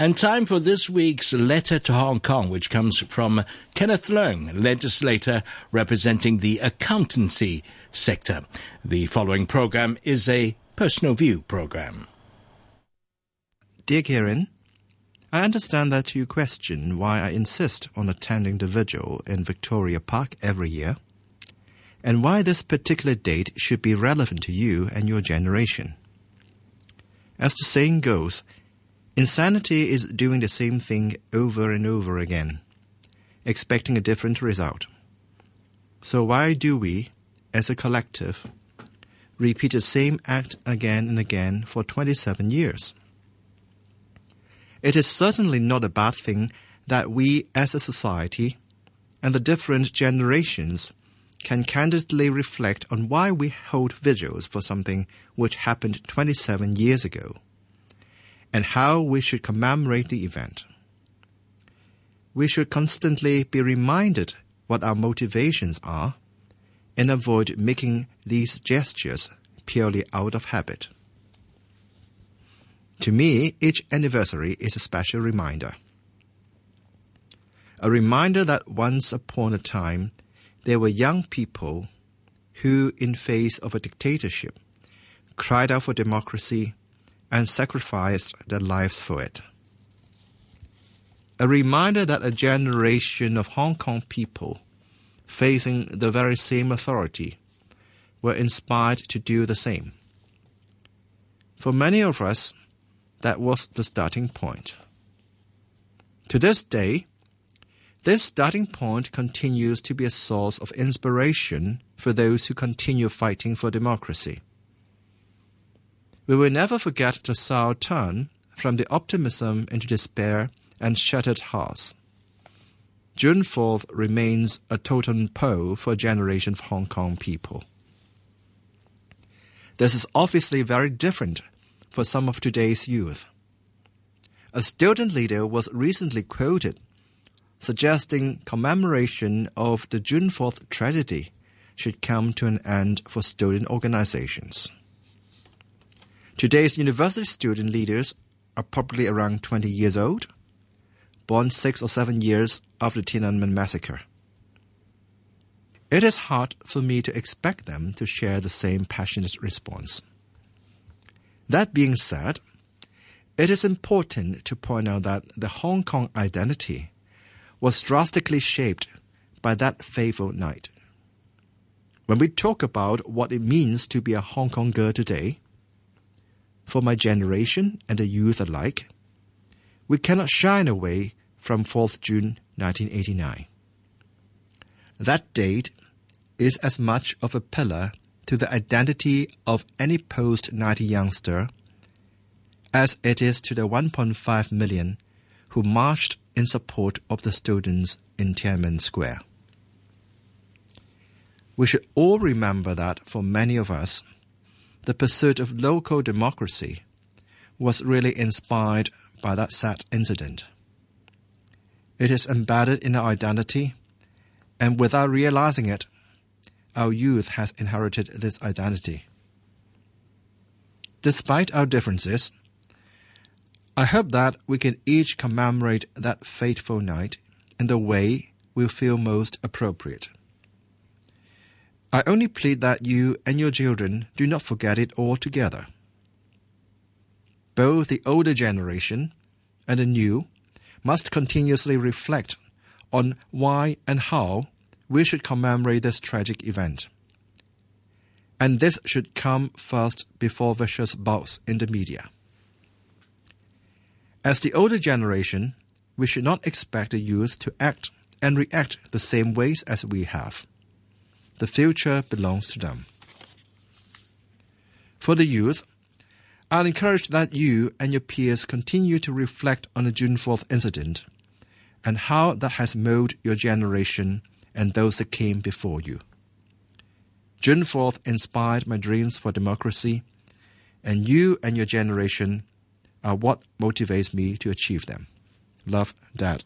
And time for this week's letter to Hong Kong, which comes from Kenneth Leung, legislator representing the accountancy sector. The following program is a personal view program. Dear Kieran, I understand that you question why I insist on attending the vigil in Victoria Park every year, and why this particular date should be relevant to you and your generation. As the saying goes, Insanity is doing the same thing over and over again, expecting a different result. So, why do we, as a collective, repeat the same act again and again for 27 years? It is certainly not a bad thing that we, as a society, and the different generations can candidly reflect on why we hold vigils for something which happened 27 years ago and how we should commemorate the event. We should constantly be reminded what our motivations are and avoid making these gestures purely out of habit. To me, each anniversary is a special reminder. A reminder that once upon a time there were young people who, in face of a dictatorship, cried out for democracy and sacrificed their lives for it. A reminder that a generation of Hong Kong people facing the very same authority were inspired to do the same. For many of us, that was the starting point. To this day, this starting point continues to be a source of inspiration for those who continue fighting for democracy. We will never forget the sour turn from the optimism into despair and shattered hearts. June 4th remains a totem pole for a generation of Hong Kong people. This is obviously very different for some of today's youth. A student leader was recently quoted suggesting commemoration of the June 4th tragedy should come to an end for student organizations. Today's university student leaders are probably around 20 years old, born six or seven years after the Tiananmen massacre. It is hard for me to expect them to share the same passionate response. That being said, it is important to point out that the Hong Kong identity was drastically shaped by that fateful night. When we talk about what it means to be a Hong Kong girl today, for my generation and the youth alike, we cannot shine away from 4th June 1989. That date is as much of a pillar to the identity of any post 90 youngster as it is to the 1.5 million who marched in support of the students in Tiananmen Square. We should all remember that for many of us, the pursuit of local democracy was really inspired by that sad incident. It is embedded in our identity, and without realizing it, our youth has inherited this identity. Despite our differences, I hope that we can each commemorate that fateful night in the way we feel most appropriate. I only plead that you and your children do not forget it altogether. Both the older generation and the new must continuously reflect on why and how we should commemorate this tragic event. And this should come first before vicious bouts in the media. As the older generation, we should not expect the youth to act and react the same ways as we have. The future belongs to them. For the youth, I'll encourage that you and your peers continue to reflect on the June 4th incident and how that has molded your generation and those that came before you. June 4th inspired my dreams for democracy, and you and your generation are what motivates me to achieve them. Love, Dad.